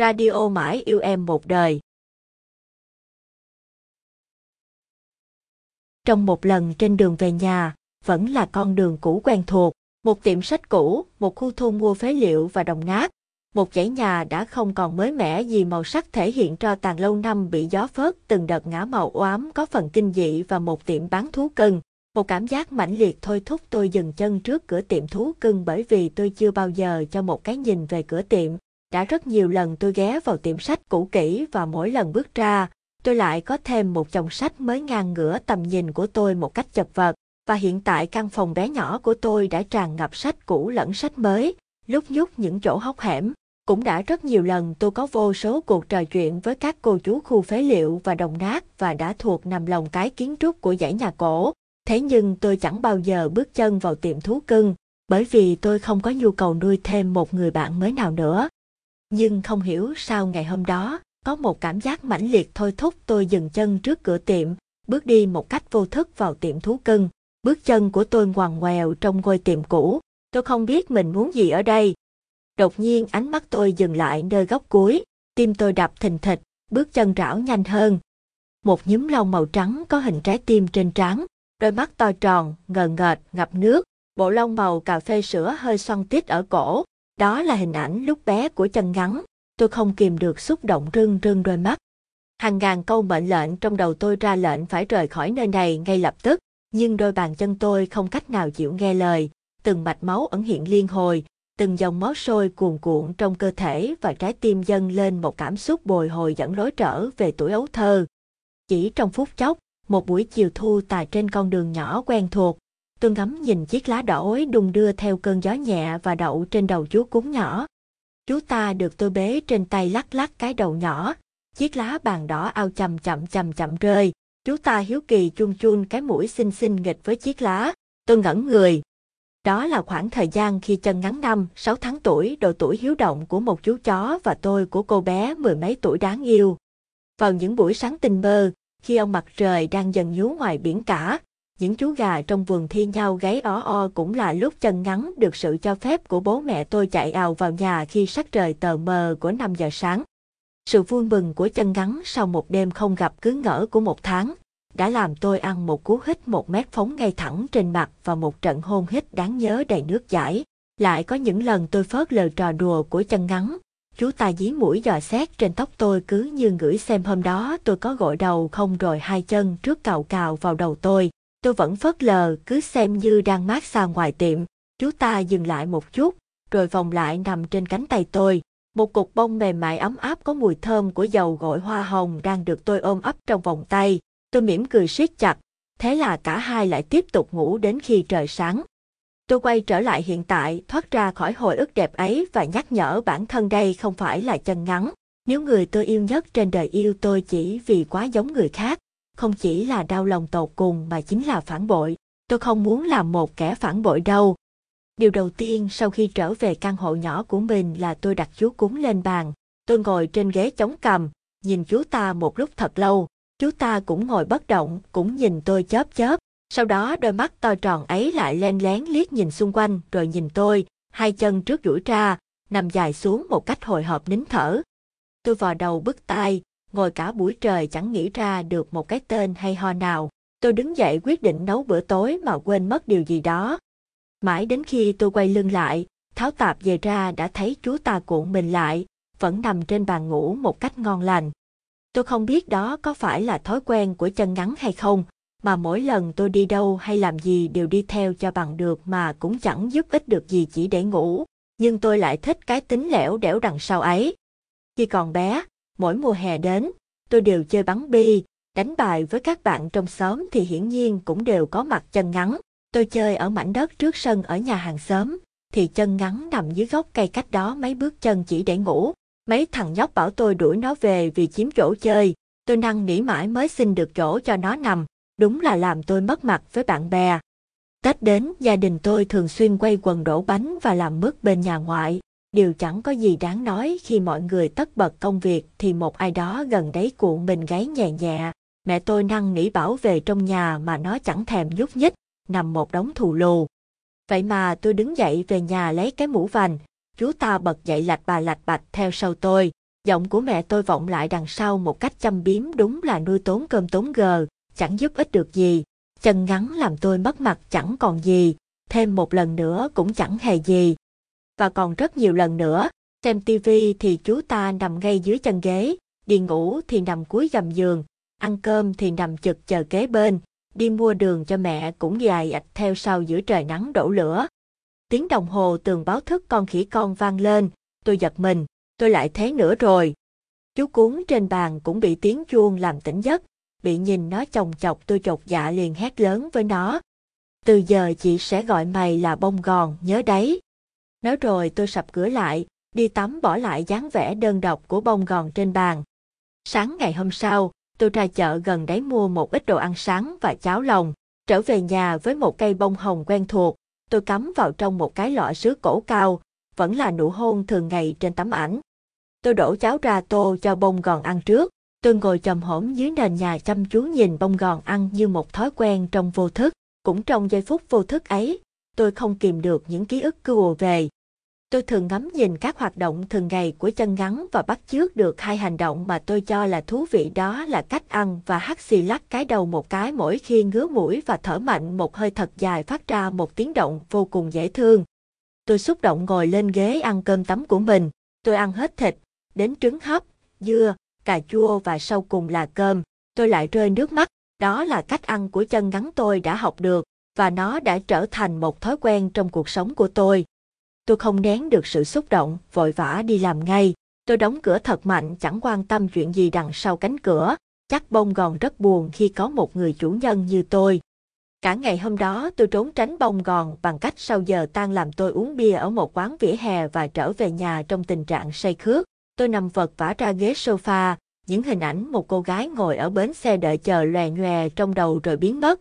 Radio mãi yêu em một đời. Trong một lần trên đường về nhà, vẫn là con đường cũ quen thuộc, một tiệm sách cũ, một khu thu mua phế liệu và đồng nát, một dãy nhà đã không còn mới mẻ gì màu sắc thể hiện cho tàn lâu năm bị gió phớt từng đợt ngã màu oám có phần kinh dị và một tiệm bán thú cưng. Một cảm giác mãnh liệt thôi thúc tôi dừng chân trước cửa tiệm thú cưng bởi vì tôi chưa bao giờ cho một cái nhìn về cửa tiệm. Đã rất nhiều lần tôi ghé vào tiệm sách cũ kỹ và mỗi lần bước ra, tôi lại có thêm một chồng sách mới ngang ngửa tầm nhìn của tôi một cách chật vật. Và hiện tại căn phòng bé nhỏ của tôi đã tràn ngập sách cũ lẫn sách mới, lúc nhúc những chỗ hốc hẻm. Cũng đã rất nhiều lần tôi có vô số cuộc trò chuyện với các cô chú khu phế liệu và đồng nát và đã thuộc nằm lòng cái kiến trúc của dãy nhà cổ. Thế nhưng tôi chẳng bao giờ bước chân vào tiệm thú cưng, bởi vì tôi không có nhu cầu nuôi thêm một người bạn mới nào nữa. Nhưng không hiểu sao ngày hôm đó, có một cảm giác mãnh liệt thôi thúc tôi dừng chân trước cửa tiệm, bước đi một cách vô thức vào tiệm thú cưng. Bước chân của tôi ngoằn ngoèo trong ngôi tiệm cũ, tôi không biết mình muốn gì ở đây. Đột nhiên ánh mắt tôi dừng lại nơi góc cuối, tim tôi đập thình thịch, bước chân rảo nhanh hơn. Một nhúm lông màu trắng có hình trái tim trên trán, đôi mắt to tròn, ngờ ngợt, ngập nước, bộ lông màu cà phê sữa hơi xoăn tít ở cổ. Đó là hình ảnh lúc bé của chân ngắn, tôi không kìm được xúc động rưng rưng đôi mắt. Hàng ngàn câu mệnh lệnh trong đầu tôi ra lệnh phải rời khỏi nơi này ngay lập tức, nhưng đôi bàn chân tôi không cách nào chịu nghe lời, từng mạch máu ẩn hiện liên hồi, từng dòng máu sôi cuồn cuộn trong cơ thể và trái tim dâng lên một cảm xúc bồi hồi dẫn lối trở về tuổi ấu thơ. Chỉ trong phút chốc, một buổi chiều thu tài trên con đường nhỏ quen thuộc, tôi ngắm nhìn chiếc lá đỏ ối đung đưa theo cơn gió nhẹ và đậu trên đầu chú cún nhỏ. Chú ta được tôi bế trên tay lắc lắc cái đầu nhỏ, chiếc lá bàn đỏ ao chậm chậm chậm chậm rơi, chú ta hiếu kỳ chun chun cái mũi xinh xinh nghịch với chiếc lá, tôi ngẩn người. Đó là khoảng thời gian khi chân ngắn năm, sáu tháng tuổi, độ tuổi hiếu động của một chú chó và tôi của cô bé mười mấy tuổi đáng yêu. Vào những buổi sáng tinh mơ, khi ông mặt trời đang dần nhú ngoài biển cả, những chú gà trong vườn thi nhau gáy ó o cũng là lúc chân ngắn được sự cho phép của bố mẹ tôi chạy ào vào nhà khi sắc trời tờ mờ của 5 giờ sáng. Sự vui mừng của chân ngắn sau một đêm không gặp cứ ngỡ của một tháng, đã làm tôi ăn một cú hít một mét phóng ngay thẳng trên mặt và một trận hôn hít đáng nhớ đầy nước giải. Lại có những lần tôi phớt lờ trò đùa của chân ngắn, chú ta dí mũi dò xét trên tóc tôi cứ như ngửi xem hôm đó tôi có gội đầu không rồi hai chân trước cào cào vào đầu tôi. Tôi vẫn phớt lờ cứ xem như đang mát xa ngoài tiệm. Chú ta dừng lại một chút, rồi vòng lại nằm trên cánh tay tôi. Một cục bông mềm mại ấm áp có mùi thơm của dầu gội hoa hồng đang được tôi ôm ấp trong vòng tay. Tôi mỉm cười siết chặt, thế là cả hai lại tiếp tục ngủ đến khi trời sáng. Tôi quay trở lại hiện tại, thoát ra khỏi hồi ức đẹp ấy và nhắc nhở bản thân đây không phải là chân ngắn. Nếu người tôi yêu nhất trên đời yêu tôi chỉ vì quá giống người khác, không chỉ là đau lòng tột cùng mà chính là phản bội. Tôi không muốn làm một kẻ phản bội đâu. Điều đầu tiên sau khi trở về căn hộ nhỏ của mình là tôi đặt chú cúng lên bàn. Tôi ngồi trên ghế chống cằm, nhìn chú ta một lúc thật lâu. Chú ta cũng ngồi bất động, cũng nhìn tôi chớp chớp. Sau đó đôi mắt to tròn ấy lại len lén liếc nhìn xung quanh rồi nhìn tôi, hai chân trước duỗi ra, nằm dài xuống một cách hồi hộp nín thở. Tôi vò đầu bứt tai, ngồi cả buổi trời chẳng nghĩ ra được một cái tên hay ho nào. Tôi đứng dậy quyết định nấu bữa tối mà quên mất điều gì đó. Mãi đến khi tôi quay lưng lại, tháo tạp về ra đã thấy chú ta cuộn mình lại, vẫn nằm trên bàn ngủ một cách ngon lành. Tôi không biết đó có phải là thói quen của chân ngắn hay không, mà mỗi lần tôi đi đâu hay làm gì đều đi theo cho bằng được mà cũng chẳng giúp ích được gì chỉ để ngủ, nhưng tôi lại thích cái tính lẻo đẻo đằng sau ấy. Khi còn bé, mỗi mùa hè đến, tôi đều chơi bắn bi, đánh bài với các bạn trong xóm thì hiển nhiên cũng đều có mặt chân ngắn. Tôi chơi ở mảnh đất trước sân ở nhà hàng xóm, thì chân ngắn nằm dưới gốc cây cách đó mấy bước chân chỉ để ngủ. Mấy thằng nhóc bảo tôi đuổi nó về vì chiếm chỗ chơi, tôi năn nỉ mãi mới xin được chỗ cho nó nằm, đúng là làm tôi mất mặt với bạn bè. Tết đến, gia đình tôi thường xuyên quay quần đổ bánh và làm mứt bên nhà ngoại. Điều chẳng có gì đáng nói khi mọi người tất bật công việc thì một ai đó gần đấy cuộn mình gáy nhẹ nhẹ. Mẹ tôi năn nỉ bảo về trong nhà mà nó chẳng thèm nhúc nhích, nằm một đống thù lù. Vậy mà tôi đứng dậy về nhà lấy cái mũ vành, chú ta bật dậy lạch bà lạch bạch theo sau tôi. Giọng của mẹ tôi vọng lại đằng sau một cách chăm biếm đúng là nuôi tốn cơm tốn gờ, chẳng giúp ích được gì. Chân ngắn làm tôi mất mặt chẳng còn gì, thêm một lần nữa cũng chẳng hề gì. Và còn rất nhiều lần nữa, xem tivi thì chú ta nằm ngay dưới chân ghế, đi ngủ thì nằm cuối gầm giường, ăn cơm thì nằm chực chờ kế bên, đi mua đường cho mẹ cũng dài ạch theo sau giữa trời nắng đổ lửa. Tiếng đồng hồ tường báo thức con khỉ con vang lên, tôi giật mình, tôi lại thế nữa rồi. Chú cuốn trên bàn cũng bị tiếng chuông làm tỉnh giấc, bị nhìn nó chồng chọc tôi chột dạ liền hét lớn với nó. Từ giờ chị sẽ gọi mày là bông gòn, nhớ đấy. Nói rồi tôi sập cửa lại, đi tắm bỏ lại dáng vẻ đơn độc của bông gòn trên bàn. Sáng ngày hôm sau, tôi ra chợ gần đấy mua một ít đồ ăn sáng và cháo lòng, trở về nhà với một cây bông hồng quen thuộc, tôi cắm vào trong một cái lọ sứ cổ cao, vẫn là nụ hôn thường ngày trên tấm ảnh. Tôi đổ cháo ra tô cho bông gòn ăn trước, tôi ngồi trầm hổm dưới nền nhà chăm chú nhìn bông gòn ăn như một thói quen trong vô thức, cũng trong giây phút vô thức ấy, tôi không kìm được những ký ức cứ ùa về, Tôi thường ngắm nhìn các hoạt động thường ngày của chân ngắn và bắt chước được hai hành động mà tôi cho là thú vị đó là cách ăn và hắt xì lắc cái đầu một cái mỗi khi ngứa mũi và thở mạnh một hơi thật dài phát ra một tiếng động vô cùng dễ thương. Tôi xúc động ngồi lên ghế ăn cơm tấm của mình. Tôi ăn hết thịt, đến trứng hấp, dưa, cà chua và sau cùng là cơm. Tôi lại rơi nước mắt. Đó là cách ăn của chân ngắn tôi đã học được và nó đã trở thành một thói quen trong cuộc sống của tôi. Tôi không nén được sự xúc động, vội vã đi làm ngay. Tôi đóng cửa thật mạnh chẳng quan tâm chuyện gì đằng sau cánh cửa. Chắc bông gòn rất buồn khi có một người chủ nhân như tôi. Cả ngày hôm đó tôi trốn tránh bông gòn bằng cách sau giờ tan làm tôi uống bia ở một quán vỉa hè và trở về nhà trong tình trạng say khướt. Tôi nằm vật vã ra ghế sofa, những hình ảnh một cô gái ngồi ở bến xe đợi chờ lòe nhòe trong đầu rồi biến mất.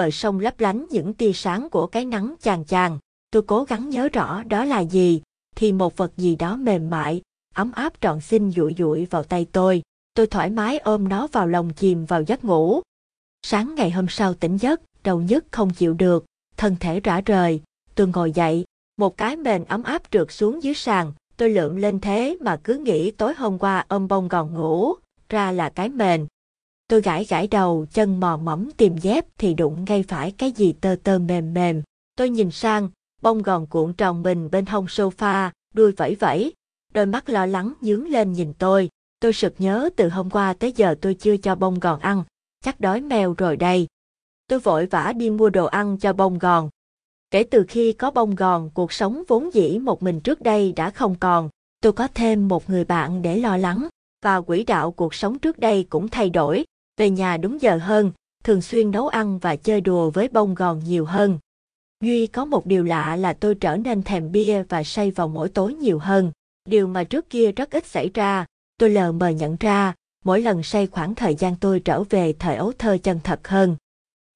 Bờ sông lấp lánh những tia sáng của cái nắng chàng chàng. Tôi cố gắng nhớ rõ đó là gì, thì một vật gì đó mềm mại, ấm áp trọn xinh dụi dụi vào tay tôi. Tôi thoải mái ôm nó vào lòng chìm vào giấc ngủ. Sáng ngày hôm sau tỉnh giấc, đầu nhức không chịu được, thân thể rã rời. Tôi ngồi dậy, một cái mền ấm áp trượt xuống dưới sàn, tôi lượm lên thế mà cứ nghĩ tối hôm qua ôm bông gòn ngủ, ra là cái mền. Tôi gãi gãi đầu, chân mò mẫm tìm dép thì đụng ngay phải cái gì tơ tơ mềm mềm. Tôi nhìn sang, bông gòn cuộn tròn mình bên hông sofa, đuôi vẫy vẫy, đôi mắt lo lắng nhướng lên nhìn tôi. Tôi sực nhớ từ hôm qua tới giờ tôi chưa cho bông gòn ăn, chắc đói mèo rồi đây. Tôi vội vã đi mua đồ ăn cho bông gòn. Kể từ khi có bông gòn, cuộc sống vốn dĩ một mình trước đây đã không còn. Tôi có thêm một người bạn để lo lắng, và quỹ đạo cuộc sống trước đây cũng thay đổi, về nhà đúng giờ hơn, thường xuyên nấu ăn và chơi đùa với bông gòn nhiều hơn. Duy có một điều lạ là tôi trở nên thèm bia và say vào mỗi tối nhiều hơn. Điều mà trước kia rất ít xảy ra, tôi lờ mờ nhận ra, mỗi lần say khoảng thời gian tôi trở về thời ấu thơ chân thật hơn.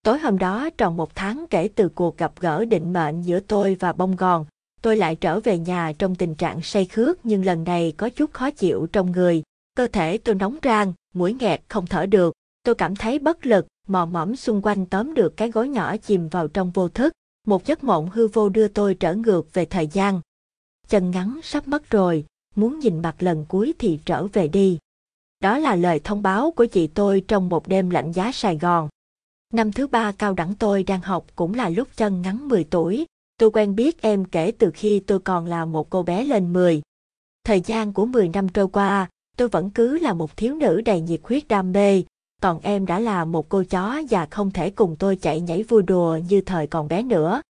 Tối hôm đó tròn một tháng kể từ cuộc gặp gỡ định mệnh giữa tôi và bông gòn, tôi lại trở về nhà trong tình trạng say khước nhưng lần này có chút khó chịu trong người. Cơ thể tôi nóng rang, mũi nghẹt không thở được, tôi cảm thấy bất lực, mò mẫm xung quanh tóm được cái gối nhỏ chìm vào trong vô thức. Một giấc mộng hư vô đưa tôi trở ngược về thời gian. Chân ngắn sắp mất rồi, muốn nhìn mặt lần cuối thì trở về đi. Đó là lời thông báo của chị tôi trong một đêm lạnh giá Sài Gòn. Năm thứ ba cao đẳng tôi đang học cũng là lúc chân ngắn 10 tuổi. Tôi quen biết em kể từ khi tôi còn là một cô bé lên 10. Thời gian của 10 năm trôi qua, tôi vẫn cứ là một thiếu nữ đầy nhiệt huyết đam mê, còn em đã là một cô chó và không thể cùng tôi chạy nhảy vui đùa như thời còn bé nữa.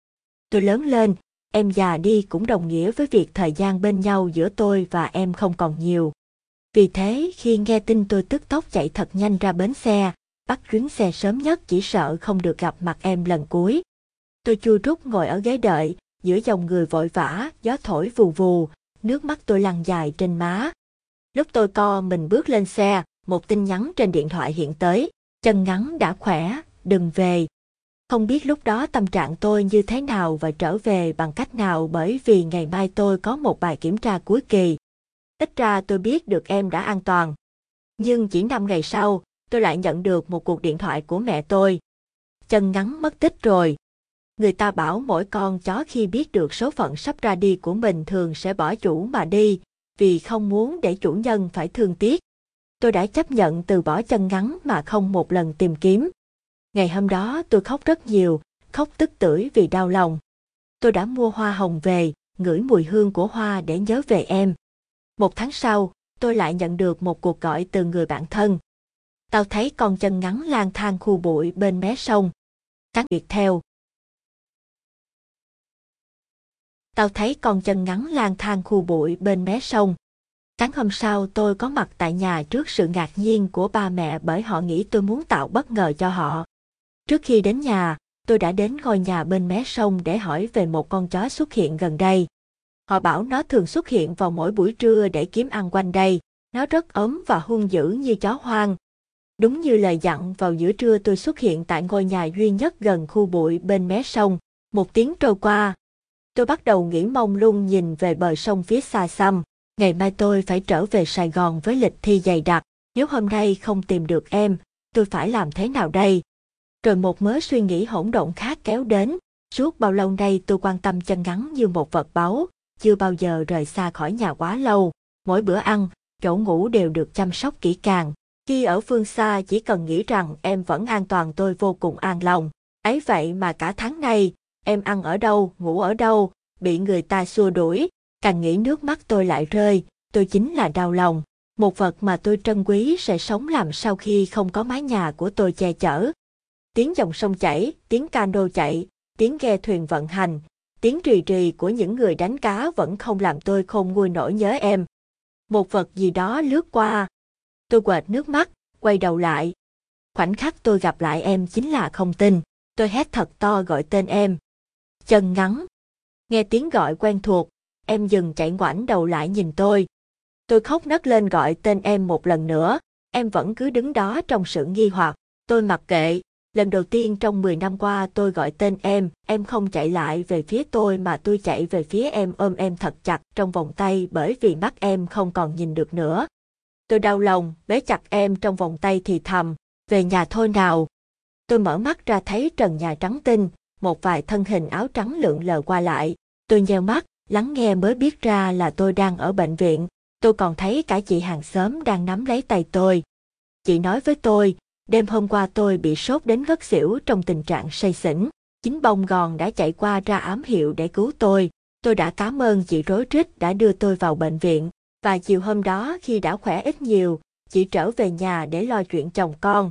Tôi lớn lên, em già đi cũng đồng nghĩa với việc thời gian bên nhau giữa tôi và em không còn nhiều. Vì thế khi nghe tin tôi tức tốc chạy thật nhanh ra bến xe, bắt chuyến xe sớm nhất chỉ sợ không được gặp mặt em lần cuối. Tôi chua rút ngồi ở ghế đợi, giữa dòng người vội vã, gió thổi vù vù, nước mắt tôi lăn dài trên má. Lúc tôi co mình bước lên xe, một tin nhắn trên điện thoại hiện tới, chân ngắn đã khỏe, đừng về. Không biết lúc đó tâm trạng tôi như thế nào và trở về bằng cách nào bởi vì ngày mai tôi có một bài kiểm tra cuối kỳ. Ít ra tôi biết được em đã an toàn. Nhưng chỉ 5 ngày sau, tôi lại nhận được một cuộc điện thoại của mẹ tôi. Chân ngắn mất tích rồi. Người ta bảo mỗi con chó khi biết được số phận sắp ra đi của mình thường sẽ bỏ chủ mà đi, vì không muốn để chủ nhân phải thương tiếc. Tôi đã chấp nhận từ bỏ chân ngắn mà không một lần tìm kiếm. Ngày hôm đó tôi khóc rất nhiều, khóc tức tưởi vì đau lòng. Tôi đã mua hoa hồng về, ngửi mùi hương của hoa để nhớ về em. Một tháng sau, tôi lại nhận được một cuộc gọi từ người bạn thân. Tao thấy con chân ngắn lang thang khu bụi bên mé sông. Cán việc theo. Tao thấy con chân ngắn lang thang khu bụi bên mé sông. Sáng hôm sau tôi có mặt tại nhà trước sự ngạc nhiên của ba mẹ bởi họ nghĩ tôi muốn tạo bất ngờ cho họ. Trước khi đến nhà, tôi đã đến ngôi nhà bên mé sông để hỏi về một con chó xuất hiện gần đây. Họ bảo nó thường xuất hiện vào mỗi buổi trưa để kiếm ăn quanh đây. Nó rất ấm và hung dữ như chó hoang. Đúng như lời dặn vào giữa trưa tôi xuất hiện tại ngôi nhà duy nhất gần khu bụi bên mé sông. Một tiếng trôi qua. Tôi bắt đầu nghĩ mông lung nhìn về bờ sông phía xa xăm. Ngày mai tôi phải trở về Sài Gòn với lịch thi dày đặc. Nếu hôm nay không tìm được em, tôi phải làm thế nào đây? Rồi một mớ suy nghĩ hỗn độn khác kéo đến. Suốt bao lâu nay tôi quan tâm chân ngắn như một vật báu, chưa bao giờ rời xa khỏi nhà quá lâu. Mỗi bữa ăn, chỗ ngủ đều được chăm sóc kỹ càng. Khi ở phương xa chỉ cần nghĩ rằng em vẫn an toàn tôi vô cùng an lòng. Ấy vậy mà cả tháng nay, em ăn ở đâu, ngủ ở đâu, bị người ta xua đuổi, càng nghĩ nước mắt tôi lại rơi, tôi chính là đau lòng. Một vật mà tôi trân quý sẽ sống làm sau khi không có mái nhà của tôi che chở. Tiếng dòng sông chảy, tiếng cano chạy, tiếng ghe thuyền vận hành, tiếng rì rì của những người đánh cá vẫn không làm tôi không nguôi nổi nhớ em. Một vật gì đó lướt qua. Tôi quệt nước mắt, quay đầu lại. Khoảnh khắc tôi gặp lại em chính là không tin. Tôi hét thật to gọi tên em. Chân ngắn. Nghe tiếng gọi quen thuộc, em dừng chạy ngoảnh đầu lại nhìn tôi. Tôi khóc nấc lên gọi tên em một lần nữa, em vẫn cứ đứng đó trong sự nghi hoặc. Tôi mặc kệ, lần đầu tiên trong 10 năm qua tôi gọi tên em, em không chạy lại về phía tôi mà tôi chạy về phía em ôm em thật chặt trong vòng tay bởi vì mắt em không còn nhìn được nữa. Tôi đau lòng, bế chặt em trong vòng tay thì thầm, về nhà thôi nào. Tôi mở mắt ra thấy trần nhà trắng tinh, một vài thân hình áo trắng lượn lờ qua lại. Tôi nheo mắt, lắng nghe mới biết ra là tôi đang ở bệnh viện. Tôi còn thấy cả chị hàng xóm đang nắm lấy tay tôi. Chị nói với tôi, đêm hôm qua tôi bị sốt đến ngất xỉu trong tình trạng say xỉn. Chính bông gòn đã chạy qua ra ám hiệu để cứu tôi. Tôi đã cảm ơn chị rối rít đã đưa tôi vào bệnh viện. Và chiều hôm đó khi đã khỏe ít nhiều, chị trở về nhà để lo chuyện chồng con.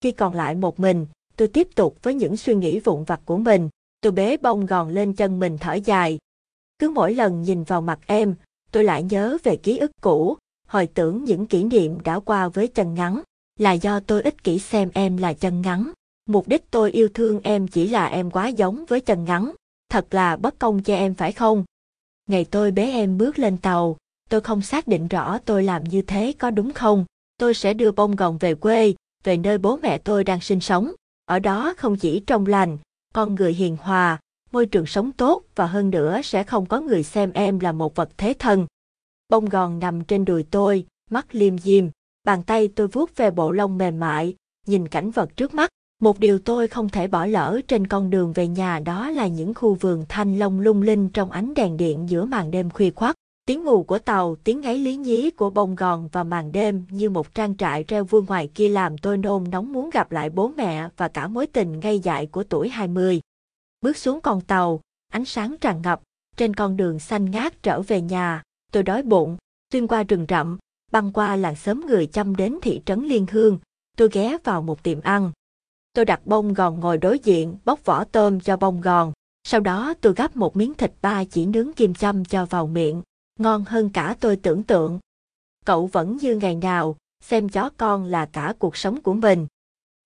Khi còn lại một mình, tôi tiếp tục với những suy nghĩ vụn vặt của mình. Tôi bế bông gòn lên chân mình thở dài. Cứ mỗi lần nhìn vào mặt em, tôi lại nhớ về ký ức cũ, hồi tưởng những kỷ niệm đã qua với chân ngắn. Là do tôi ích kỷ xem em là chân ngắn. Mục đích tôi yêu thương em chỉ là em quá giống với chân ngắn. Thật là bất công cho em phải không? Ngày tôi bế em bước lên tàu, tôi không xác định rõ tôi làm như thế có đúng không. Tôi sẽ đưa bông gòn về quê, về nơi bố mẹ tôi đang sinh sống. Ở đó không chỉ trong lành, con người hiền hòa, môi trường sống tốt và hơn nữa sẽ không có người xem em là một vật thế thân. Bông gòn nằm trên đùi tôi, mắt liêm diêm, bàn tay tôi vuốt về bộ lông mềm mại, nhìn cảnh vật trước mắt. Một điều tôi không thể bỏ lỡ trên con đường về nhà đó là những khu vườn thanh long lung linh trong ánh đèn điện giữa màn đêm khuya khoắt. Tiếng ngủ của tàu, tiếng ngáy lý nhí của bông gòn và màn đêm như một trang trại treo vương ngoài kia làm tôi nôn nóng muốn gặp lại bố mẹ và cả mối tình ngây dại của tuổi 20. Bước xuống con tàu, ánh sáng tràn ngập, trên con đường xanh ngát trở về nhà, tôi đói bụng, xuyên qua rừng rậm, băng qua làng xóm người chăm đến thị trấn Liên Hương, tôi ghé vào một tiệm ăn. Tôi đặt bông gòn ngồi đối diện, bóc vỏ tôm cho bông gòn. Sau đó tôi gắp một miếng thịt ba chỉ nướng kim châm cho vào miệng, ngon hơn cả tôi tưởng tượng. Cậu vẫn như ngày nào, xem chó con là cả cuộc sống của mình.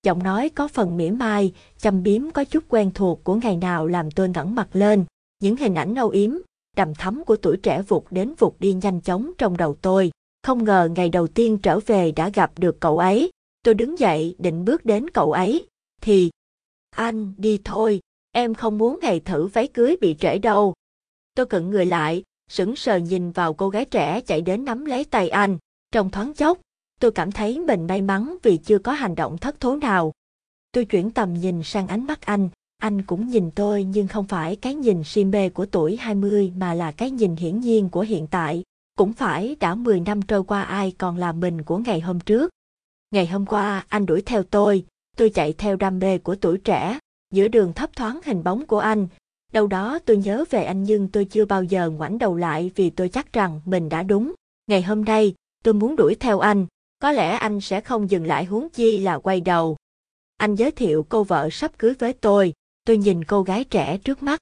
Giọng nói có phần mỉa mai, châm biếm có chút quen thuộc của ngày nào làm tôi ngẩng mặt lên. Những hình ảnh âu yếm, đầm thắm của tuổi trẻ vụt đến vụt đi nhanh chóng trong đầu tôi. Không ngờ ngày đầu tiên trở về đã gặp được cậu ấy. Tôi đứng dậy định bước đến cậu ấy. Thì, anh, đi thôi, em không muốn ngày thử váy cưới bị trễ đâu. Tôi cận người lại, sững sờ nhìn vào cô gái trẻ chạy đến nắm lấy tay anh. Trong thoáng chốc, tôi cảm thấy mình may mắn vì chưa có hành động thất thố nào. Tôi chuyển tầm nhìn sang ánh mắt anh, anh cũng nhìn tôi nhưng không phải cái nhìn si mê của tuổi 20 mà là cái nhìn hiển nhiên của hiện tại. Cũng phải đã 10 năm trôi qua ai còn là mình của ngày hôm trước. Ngày hôm qua anh đuổi theo tôi, tôi chạy theo đam mê của tuổi trẻ, giữa đường thấp thoáng hình bóng của anh. Đâu đó tôi nhớ về anh nhưng tôi chưa bao giờ ngoảnh đầu lại vì tôi chắc rằng mình đã đúng. Ngày hôm nay, tôi muốn đuổi theo anh, có lẽ anh sẽ không dừng lại huống chi là quay đầu. Anh giới thiệu cô vợ sắp cưới với tôi, tôi nhìn cô gái trẻ trước mắt.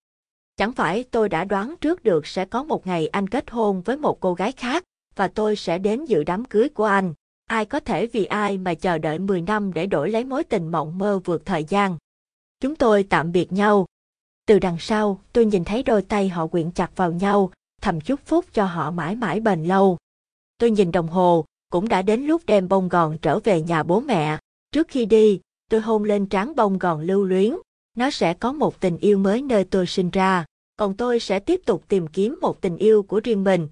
Chẳng phải tôi đã đoán trước được sẽ có một ngày anh kết hôn với một cô gái khác, và tôi sẽ đến dự đám cưới của anh. Ai có thể vì ai mà chờ đợi 10 năm để đổi lấy mối tình mộng mơ vượt thời gian. Chúng tôi tạm biệt nhau. Từ đằng sau, tôi nhìn thấy đôi tay họ quyện chặt vào nhau, thầm chúc phúc cho họ mãi mãi bền lâu. Tôi nhìn đồng hồ, cũng đã đến lúc đem bông gòn trở về nhà bố mẹ. Trước khi đi, tôi hôn lên trán bông gòn lưu luyến. Nó sẽ có một tình yêu mới nơi tôi sinh ra, còn tôi sẽ tiếp tục tìm kiếm một tình yêu của riêng mình.